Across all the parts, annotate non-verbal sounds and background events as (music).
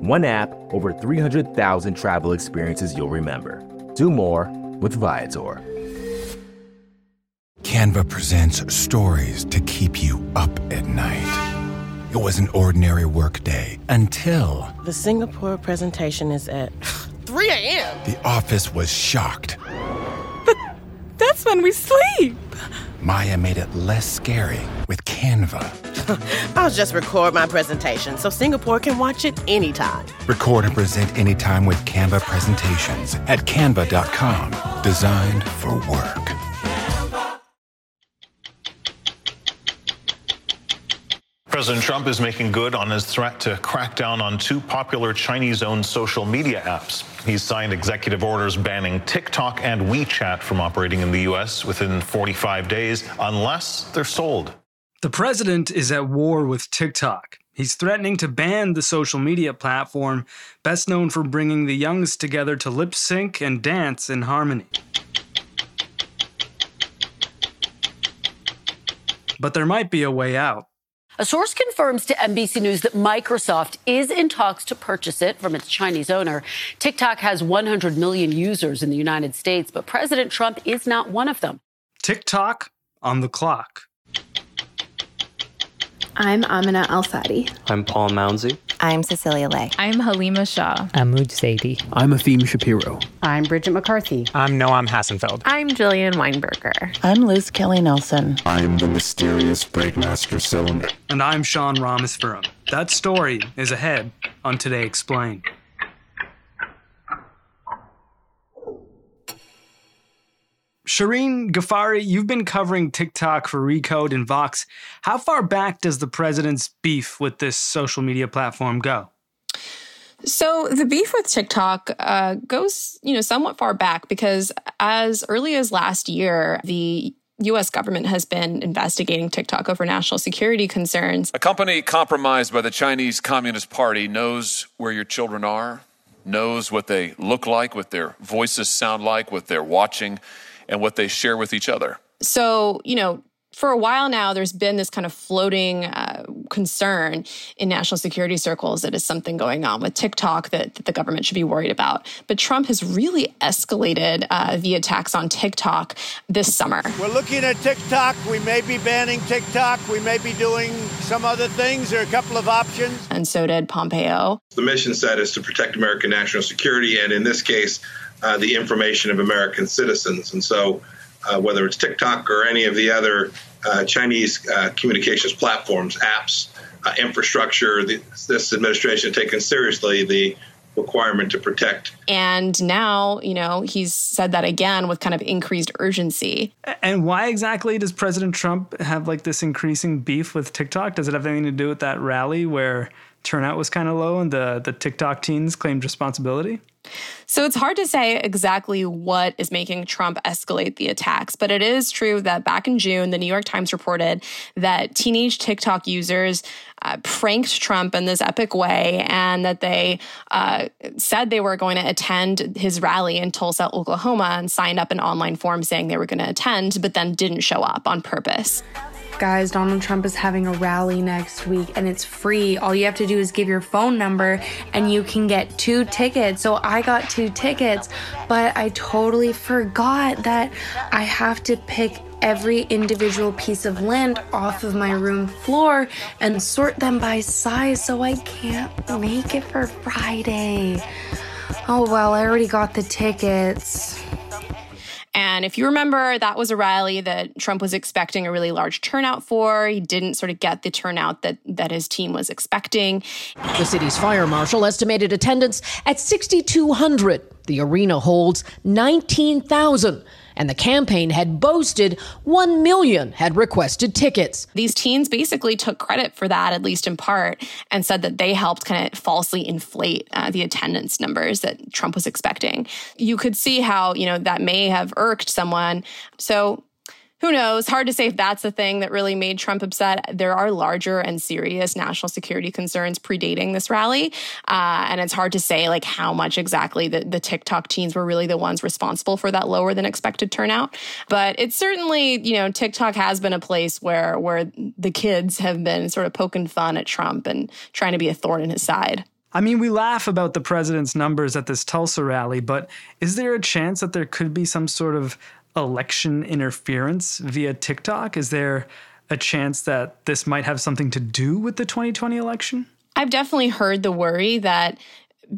One app, over 300,000 travel experiences you'll remember. Do more with Viator. Canva presents stories to keep you up at night. It was an ordinary workday until The Singapore presentation is at (laughs) 3 a.m. the office was shocked. But that's when we sleep. Maya made it less scary with Canva. (laughs) I'll just record my presentation so Singapore can watch it anytime. Record and present anytime with Canva presentations at canva.com. Designed for work. President Trump is making good on his threat to crack down on two popular Chinese owned social media apps. He's signed executive orders banning TikTok and WeChat from operating in the U.S. within 45 days unless they're sold. The president is at war with TikTok. He's threatening to ban the social media platform, best known for bringing the youngs together to lip sync and dance in harmony. But there might be a way out. A source confirms to NBC News that Microsoft is in talks to purchase it from its Chinese owner. TikTok has 100 million users in the United States, but President Trump is not one of them. TikTok on the clock. I'm Amina Al-Sadi. I'm Paul Mounsey. I'm Cecilia Lei. I'm Halima Shah. I'm Mood Sadie. I'm Afim Shapiro. I'm Bridget McCarthy. I'm Noam Hassenfeld. I'm Jillian Weinberger. I'm Liz Kelly Nelson. I'm the mysterious Breakmaster Cylinder. And I'm Sean Rameswaram. That story is ahead on Today Explained. Shireen Ghaffari, you've been covering TikTok for Recode and Vox. How far back does the president's beef with this social media platform go? So the beef with TikTok uh, goes, you know, somewhat far back because as early as last year, the U.S. government has been investigating TikTok over national security concerns. A company compromised by the Chinese Communist Party knows where your children are, knows what they look like, what their voices sound like, what they're watching and what they share with each other. So, you know, for a while now, there's been this kind of floating uh, concern in national security circles that is something going on with TikTok that, that, the government should be worried about. But Trump has really escalated uh, the attacks on TikTok this summer. We're looking at TikTok. We may be banning TikTok. We may be doing some other things. There are a couple of options. And so did Pompeo. The mission set is to protect American national security, and in this case, uh, the information of American citizens. And so, uh, whether it's TikTok or any of the other uh, Chinese uh, communications platforms, apps, uh, infrastructure, the, this administration has taken seriously the requirement to protect. And now, you know, he's said that again with kind of increased urgency. And why exactly does President Trump have like this increasing beef with TikTok? Does it have anything to do with that rally where turnout was kind of low and the, the TikTok teens claimed responsibility? So it's hard to say exactly what is making Trump escalate the attacks, but it is true that back in June, the New York Times reported that teenage TikTok users uh, pranked Trump in this epic way and that they uh, said they were going to attend his rally in Tulsa, Oklahoma, and signed up an online form saying they were going to attend, but then didn't show up on purpose. Guys, Donald Trump is having a rally next week and it's free. All you have to do is give your phone number and you can get two tickets. So I got two tickets, but I totally forgot that I have to pick every individual piece of lint off of my room floor and sort them by size so I can't make it for Friday. Oh well, I already got the tickets. And if you remember, that was a rally that Trump was expecting a really large turnout for. He didn't sort of get the turnout that, that his team was expecting. The city's fire marshal estimated attendance at 6,200. The arena holds 19,000. And the campaign had boasted 1 million had requested tickets. These teens basically took credit for that, at least in part, and said that they helped kind of falsely inflate uh, the attendance numbers that Trump was expecting. You could see how, you know, that may have irked someone. So who knows? Hard to say if that's the thing that really made Trump upset. There are larger and serious national security concerns predating this rally. Uh, and it's hard to say like how much exactly the, the TikTok teens were really the ones responsible for that lower than expected turnout. But it's certainly, you know, TikTok has been a place where where the kids have been sort of poking fun at Trump and trying to be a thorn in his side. I mean, we laugh about the president's numbers at this Tulsa rally, but is there a chance that there could be some sort of election interference via TikTok? Is there a chance that this might have something to do with the 2020 election? I've definitely heard the worry that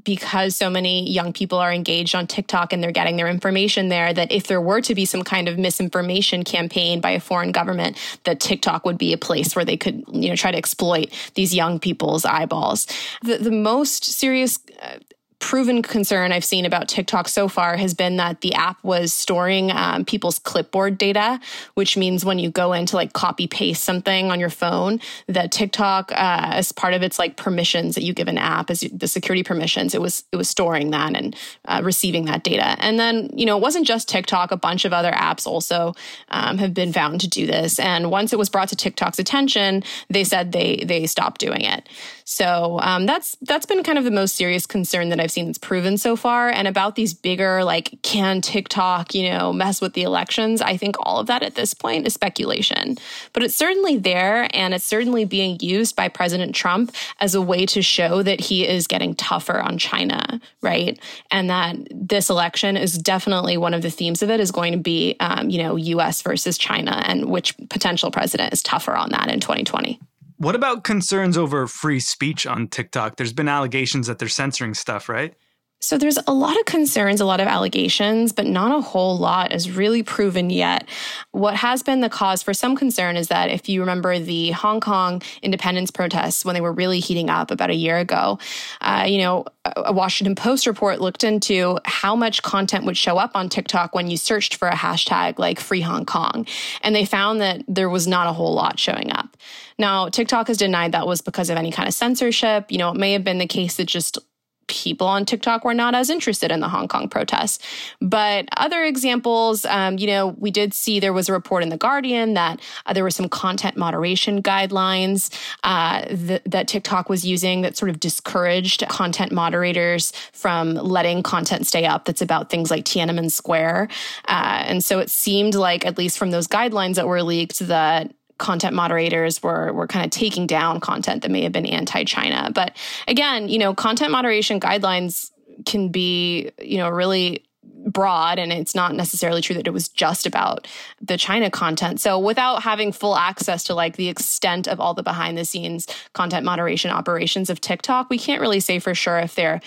because so many young people are engaged on TikTok and they're getting their information there, that if there were to be some kind of misinformation campaign by a foreign government, that TikTok would be a place where they could, you know, try to exploit these young people's eyeballs. The, the most serious uh, proven concern I've seen about TikTok so far has been that the app was storing um, people's clipboard data, which means when you go into like copy paste something on your phone, that TikTok, uh, as part of its like permissions that you give an app, as the security permissions, it was it was storing that and uh, receiving that data. And then you know it wasn't just TikTok; a bunch of other apps also um, have been found to do this. And once it was brought to TikTok's attention, they said they they stopped doing it. So um, that's that's been kind of the most serious concern that I've seen that's proven so far. And about these bigger, like, can TikTok, you know, mess with the elections? I think all of that at this point is speculation. But it's certainly there, and it's certainly being used by President Trump as a way to show that he is getting tougher on China, right? And that this election is definitely one of the themes of it is going to be, um, you know, U.S. versus China, and which potential president is tougher on that in 2020. What about concerns over free speech on TikTok? There's been allegations that they're censoring stuff, right? So there's a lot of concerns, a lot of allegations, but not a whole lot is really proven yet. What has been the cause for some concern is that if you remember the Hong Kong independence protests when they were really heating up about a year ago, uh, you know, a Washington Post report looked into how much content would show up on TikTok when you searched for a hashtag like free Hong Kong. And they found that there was not a whole lot showing up. Now, TikTok has denied that was because of any kind of censorship. You know, it may have been the case that just people on TikTok were not as interested in the Hong Kong protests. But other examples, um, you know, we did see there was a report in The Guardian that uh, there were some content moderation guidelines uh, th- that TikTok was using that sort of discouraged content moderators from letting content stay up that's about things like Tiananmen Square. Uh, and so it seemed like, at least from those guidelines that were leaked, that content moderators were were kind of taking down content that may have been anti-China. But again, you know, content moderation guidelines can be, you know, really broad and it's not necessarily true that it was just about the China content. So without having full access to like the extent of all the behind the scenes content moderation operations of TikTok, we can't really say for sure if they're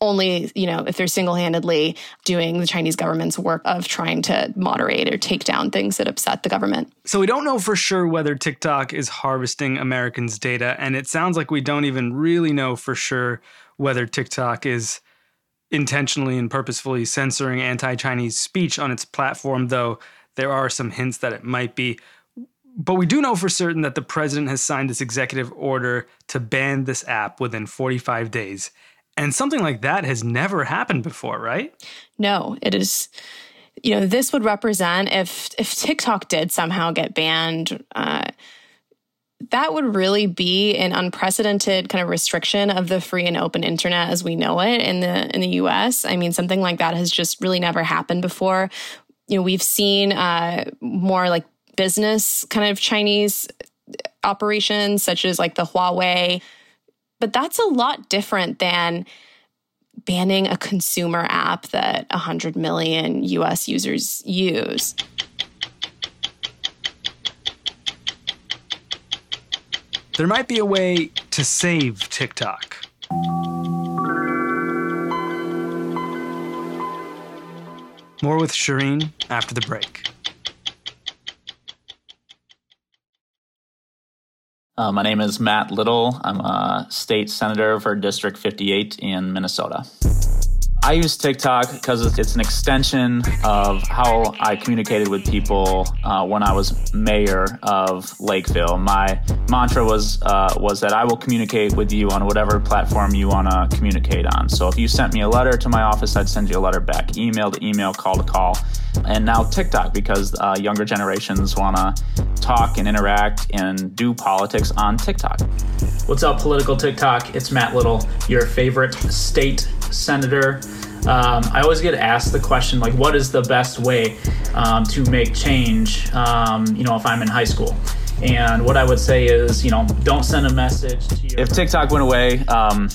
only, you know, if they're single handedly doing the Chinese government's work of trying to moderate or take down things that upset the government. So we don't know for sure whether TikTok is harvesting Americans' data. And it sounds like we don't even really know for sure whether TikTok is intentionally and purposefully censoring anti Chinese speech on its platform, though there are some hints that it might be. But we do know for certain that the president has signed this executive order to ban this app within 45 days. And something like that has never happened before, right? No, it is. You know, this would represent if if TikTok did somehow get banned. Uh, that would really be an unprecedented kind of restriction of the free and open internet as we know it in the in the U.S. I mean, something like that has just really never happened before. You know, we've seen uh, more like business kind of Chinese operations, such as like the Huawei but that's a lot different than banning a consumer app that 100 million US users use. There might be a way to save TikTok. More with Shireen after the break. Uh, my name is Matt Little. I'm a state senator for District 58 in Minnesota. I use TikTok because it's an extension of how I communicated with people uh, when I was mayor of Lakeville. My mantra was uh, was that I will communicate with you on whatever platform you want to communicate on. So if you sent me a letter to my office, I'd send you a letter back. Email to email, call to call, and now TikTok because uh, younger generations want to talk and interact and do politics on TikTok. What's up, political TikTok? It's Matt Little, your favorite state senator. Um, I always get asked the question, like, what is the best way um, to make change, um, you know, if I'm in high school? And what I would say is, you know, don't send a message to your. If TikTok went away, um,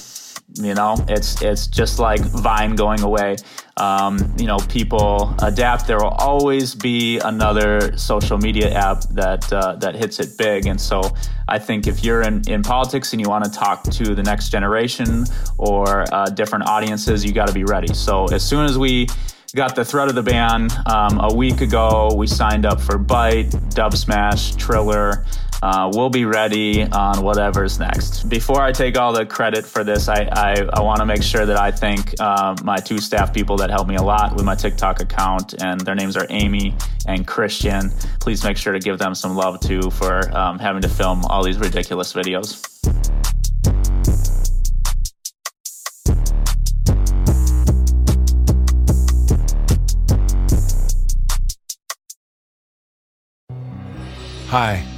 you know, it's it's just like Vine going away. Um, you know, people adapt. There will always be another social media app that uh, that hits it big. And so, I think if you're in, in politics and you want to talk to the next generation or uh, different audiences, you got to be ready. So as soon as we got the threat of the ban um, a week ago, we signed up for Byte, Dubsmash, Triller. Uh, we'll be ready on whatever's next. Before I take all the credit for this, I, I, I want to make sure that I thank uh, my two staff people that helped me a lot with my TikTok account, and their names are Amy and Christian. Please make sure to give them some love too for um, having to film all these ridiculous videos. Hi,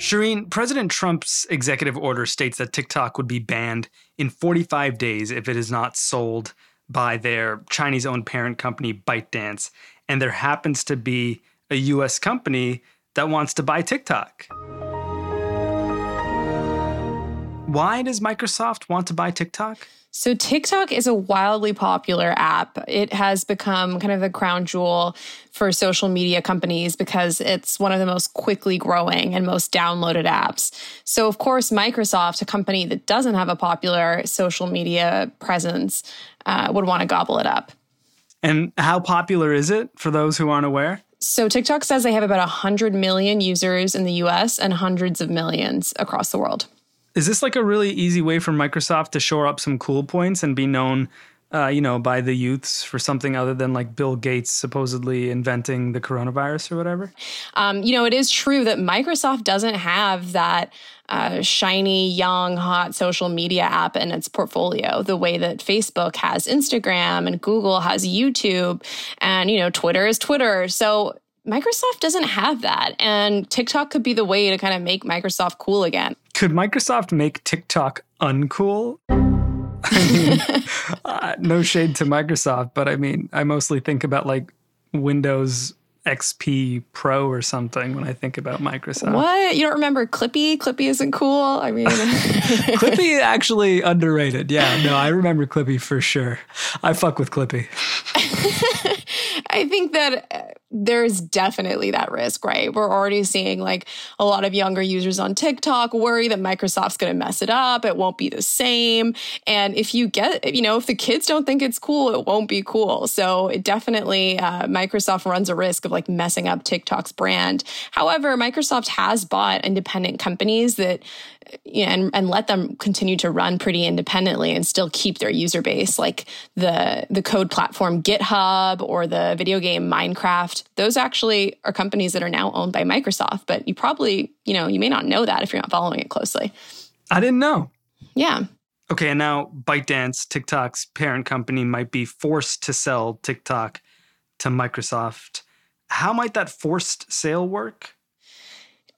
Shireen, President Trump's executive order states that TikTok would be banned in 45 days if it is not sold by their Chinese owned parent company, ByteDance. And there happens to be a US company that wants to buy TikTok. Why does Microsoft want to buy TikTok? So, TikTok is a wildly popular app. It has become kind of the crown jewel for social media companies because it's one of the most quickly growing and most downloaded apps. So, of course, Microsoft, a company that doesn't have a popular social media presence, uh, would want to gobble it up. And how popular is it for those who aren't aware? So, TikTok says they have about 100 million users in the US and hundreds of millions across the world. Is this like a really easy way for Microsoft to shore up some cool points and be known, uh, you know, by the youths for something other than like Bill Gates supposedly inventing the coronavirus or whatever? Um, you know, it is true that Microsoft doesn't have that uh, shiny, young, hot social media app in its portfolio the way that Facebook has Instagram and Google has YouTube and, you know, Twitter is Twitter. So Microsoft doesn't have that. And TikTok could be the way to kind of make Microsoft cool again. Could Microsoft make TikTok uncool? I mean, (laughs) uh, no shade to Microsoft, but I mean, I mostly think about like Windows XP Pro or something when I think about Microsoft. What? You don't remember Clippy? Clippy isn't cool. I mean, (laughs) (laughs) Clippy actually underrated. Yeah, no, I remember Clippy for sure. I fuck with Clippy. I think that uh, there's definitely that risk, right? We're already seeing like a lot of younger users on TikTok worry that Microsoft's going to mess it up. It won't be the same. And if you get, you know, if the kids don't think it's cool, it won't be cool. So it definitely, uh, Microsoft runs a risk of like messing up TikTok's brand. However, Microsoft has bought independent companies that you know, and, and let them continue to run pretty independently and still keep their user base, like the the code platform GitHub or the video game Minecraft. Those actually are companies that are now owned by Microsoft. But you probably, you know, you may not know that if you're not following it closely. I didn't know. Yeah. Okay, and now ByteDance, TikTok's parent company, might be forced to sell TikTok to Microsoft. How might that forced sale work?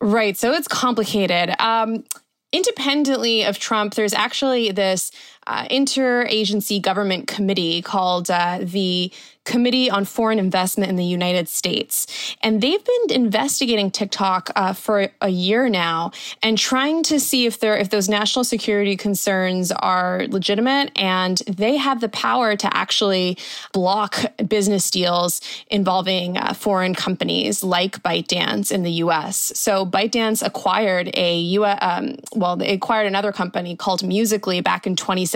Right. So it's complicated. Um, independently of Trump, there's actually this uh, interagency government committee called uh, the Committee on Foreign Investment in the United States. And they've been investigating TikTok uh, for a year now and trying to see if there if those national security concerns are legitimate and they have the power to actually block business deals involving uh, foreign companies like ByteDance in the US. So ByteDance acquired a US, um, well, they acquired another company called Musical.ly back in 2017.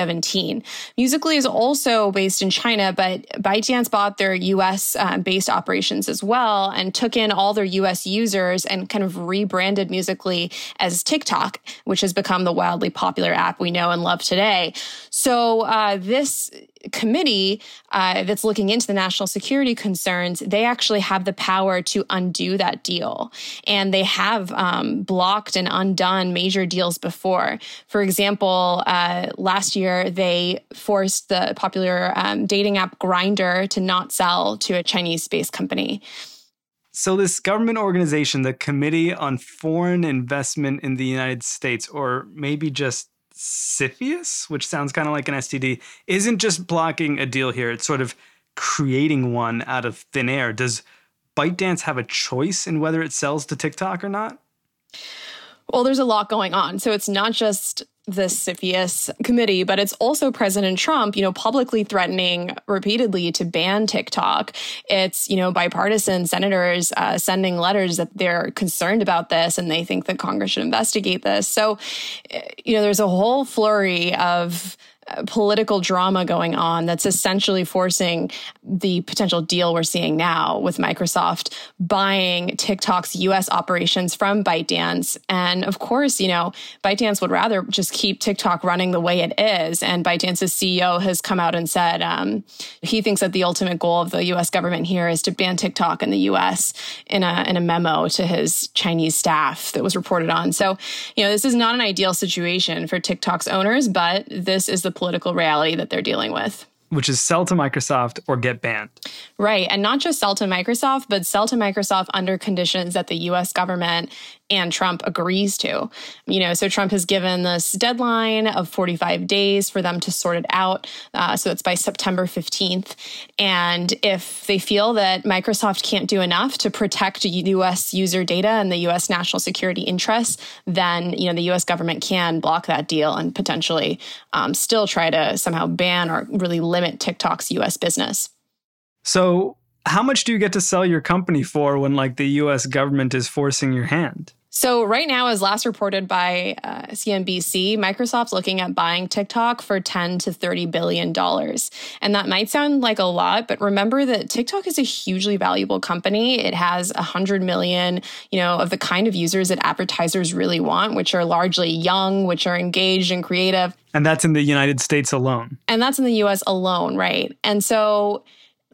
Musical.ly is also based in China, but ByteDance bought their US uh, based operations as well and took in all their US users and kind of rebranded Musical.ly as TikTok, which has become the wildly popular app we know and love today. So uh, this committee uh, that's looking into the national security concerns, they actually have the power to undo that deal. And they have um, blocked and undone major deals before. For example, uh, last year, they forced the popular um, dating app Grindr to not sell to a Chinese based company. So, this government organization, the Committee on Foreign Investment in the United States, or maybe just CFIUS, which sounds kind of like an STD, isn't just blocking a deal here. It's sort of creating one out of thin air. Does ByteDance have a choice in whether it sells to TikTok or not? Well, there's a lot going on. So it's not just the CFIUS committee, but it's also President Trump, you know, publicly threatening repeatedly to ban TikTok. It's, you know, bipartisan senators uh, sending letters that they're concerned about this and they think that Congress should investigate this. So, you know, there's a whole flurry of political drama going on that's essentially forcing the potential deal we're seeing now with Microsoft buying TikTok's US operations from ByteDance. And of course, you know, ByteDance would rather just keep TikTok running the way it is. And ByteDance's CEO has come out and said um, he thinks that the ultimate goal of the US government here is to ban TikTok in the US in a, in a memo to his Chinese staff that was reported on. So, you know, this is not an ideal situation for TikTok's owners, but this is the political reality that they're dealing with which is sell to Microsoft or get banned. Right. And not just sell to Microsoft, but sell to Microsoft under conditions that the US government and Trump agrees to. You know, so Trump has given this deadline of 45 days for them to sort it out. Uh, so it's by September 15th. And if they feel that Microsoft can't do enough to protect US user data and the US national security interests, then, you know, the US government can block that deal and potentially um, still try to somehow ban or really limit TikTok's US business. So, how much do you get to sell your company for when like the US government is forcing your hand? So right now, as last reported by uh, CNBC, Microsoft's looking at buying TikTok for 10 to 30 billion dollars. And that might sound like a lot, but remember that TikTok is a hugely valuable company. It has 100 million, you know, of the kind of users that advertisers really want, which are largely young, which are engaged and creative. And that's in the United States alone. And that's in the US alone, right? And so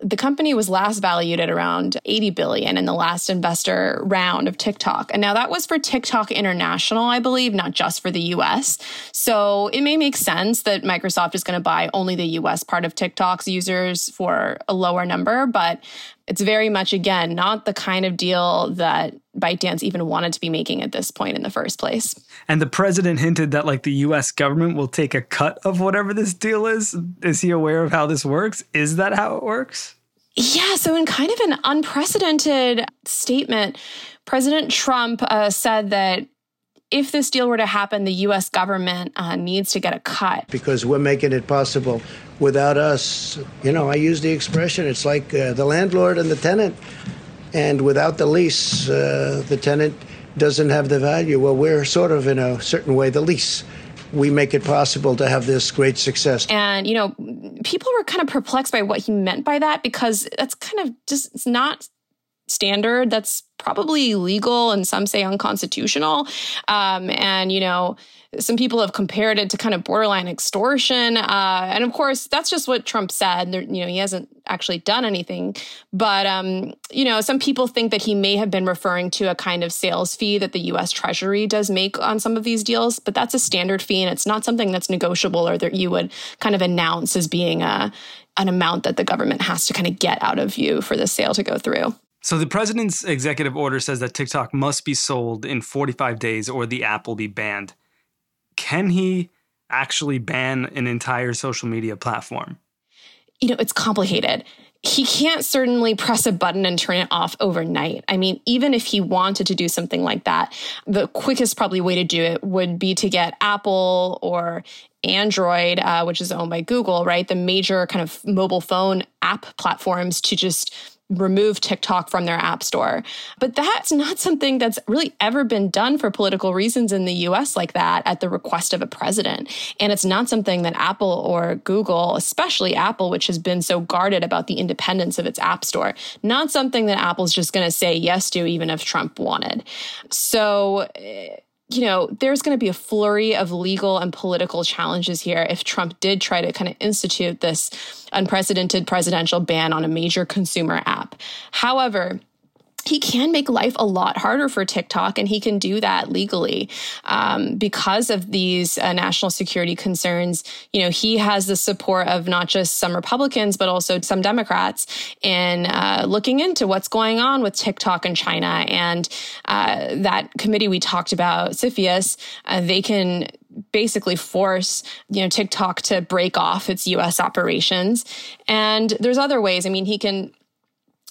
the company was last valued at around 80 billion in the last investor round of TikTok. And now that was for TikTok International, I believe, not just for the US. So it may make sense that Microsoft is going to buy only the US part of TikTok's users for a lower number, but it's very much again not the kind of deal that ByteDance even wanted to be making at this point in the first place. And the president hinted that like the US government will take a cut of whatever this deal is. Is he aware of how this works? Is that how it works? Yeah, so in kind of an unprecedented statement, President Trump uh, said that if this deal were to happen, the U.S. government uh, needs to get a cut. Because we're making it possible. Without us, you know, I use the expression, it's like uh, the landlord and the tenant. And without the lease, uh, the tenant doesn't have the value. Well, we're sort of, in a certain way, the lease we make it possible to have this great success. And, you know, people were kind of perplexed by what he meant by that because that's kind of just it's not standard that's probably illegal and some say unconstitutional. Um, and, you know, some people have compared it to kind of borderline extortion. Uh, and of course, that's just what Trump said. There, you know, he hasn't actually done anything. But, um, you know, some people think that he may have been referring to a kind of sales fee that the US Treasury does make on some of these deals. But that's a standard fee and it's not something that's negotiable or that you would kind of announce as being a, an amount that the government has to kind of get out of you for the sale to go through. So the president's executive order says that TikTok must be sold in 45 days or the app will be banned can he actually ban an entire social media platform? You know, it's complicated. He can't certainly press a button and turn it off overnight. I mean, even if he wanted to do something like that, the quickest probably way to do it would be to get Apple or Android, uh, which is owned by Google, right? The major kind of mobile phone app platforms to just remove TikTok from their app store. But that's not something that's really ever been done for political reasons in the US like that at the request of a president. And it's not something that Apple or Google, especially Apple, which has been so guarded about the independence of its app store, not something that Apple's just going to say yes to, even if Trump wanted. So, eh, you know, there's going to be a flurry of legal and political challenges here if Trump did try to kind of institute this unprecedented presidential ban on a major consumer app. However, he can make life a lot harder for TikTok, and he can do that legally um, because of these uh, national security concerns. You know, he has the support of not just some Republicans, but also some Democrats in uh, looking into what's going on with TikTok in China. And uh, that committee we talked about, CFIUS, uh, they can basically force you know TikTok to break off its US operations and there's other ways i mean he can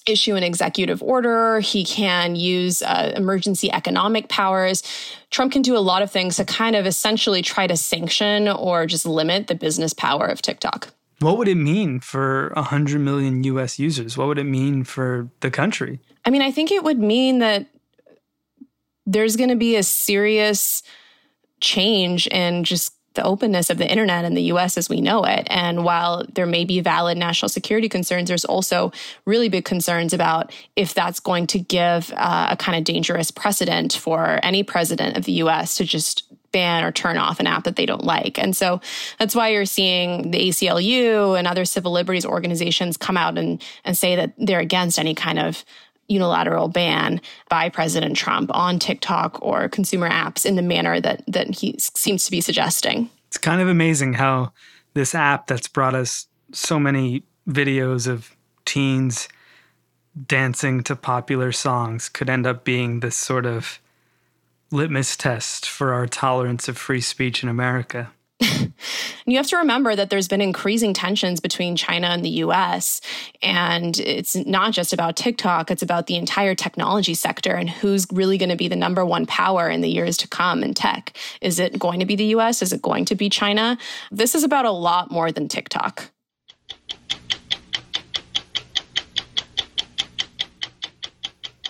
issue an executive order. He can use uh, emergency economic powers. Trump can do a lot of things to kind of essentially try to sanction or just limit the business power of TikTok. What would it mean for 100 million US users? What would it mean for the country? I mean, I think it would mean that there's going to be a serious change in just the openness of the internet in the US as we know it. And while there may be valid national security concerns, there's also really big concerns about if that's going to give uh, a kind of dangerous precedent for any president of the US to just ban or turn off an app that they don't like. And so that's why you're seeing the ACLU and other civil liberties organizations come out and, and say that they're against any kind of unilateral ban by President Trump on TikTok or consumer apps in the manner that that he seems to be suggesting. It's kind of amazing how this app that's brought us so many videos of teens dancing to popular songs could end up being this sort of litmus test for our tolerance of free speech in America. (laughs) you have to remember that there's been increasing tensions between China and the US. And it's not just about TikTok, it's about the entire technology sector and who's really going to be the number one power in the years to come in tech. Is it going to be the US? Is it going to be China? This is about a lot more than TikTok.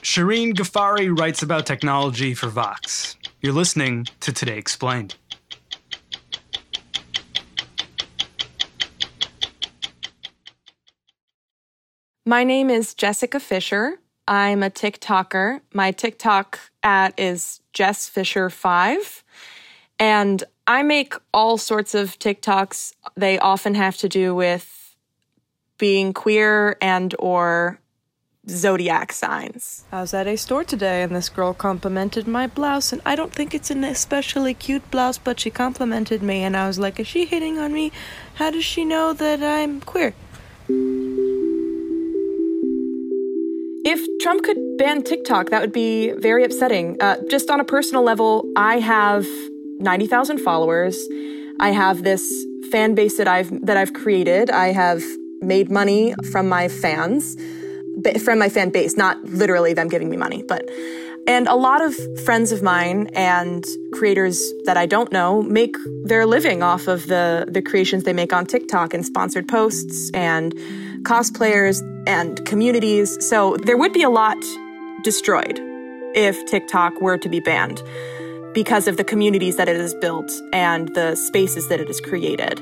Shireen Ghaffari writes about technology for Vox. You're listening to Today Explained. My name is Jessica Fisher. I'm a TikToker. My TikTok at is Jess Fisher 5. And I make all sorts of TikToks. They often have to do with being queer and or zodiac signs. I was at a store today and this girl complimented my blouse and I don't think it's an especially cute blouse, but she complimented me and I was like, is she hitting on me? How does she know that I'm queer? If Trump could ban TikTok, that would be very upsetting. Uh, just on a personal level, I have 90,000 followers. I have this fan base that I've that I've created. I have made money from my fans, from my fan base, not literally them giving me money, but and a lot of friends of mine and creators that I don't know make their living off of the the creations they make on TikTok and sponsored posts and cosplayers and communities. So there would be a lot destroyed if TikTok were to be banned because of the communities that it has built and the spaces that it has created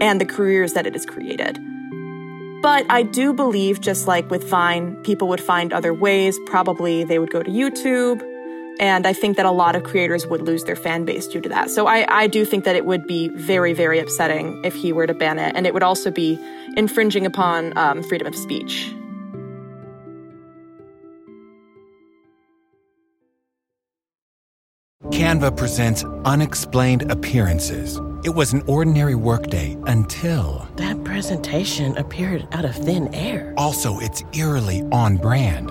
and the careers that it has created. But I do believe, just like with Vine, people would find other ways. Probably they would go to YouTube. And I think that a lot of creators would lose their fan base due to that. So I, I do think that it would be very, very upsetting if he were to ban it. And it would also be infringing upon um, freedom of speech. Canva presents Unexplained Appearances. It was an ordinary workday until. That presentation appeared out of thin air. Also, it's eerily on brand.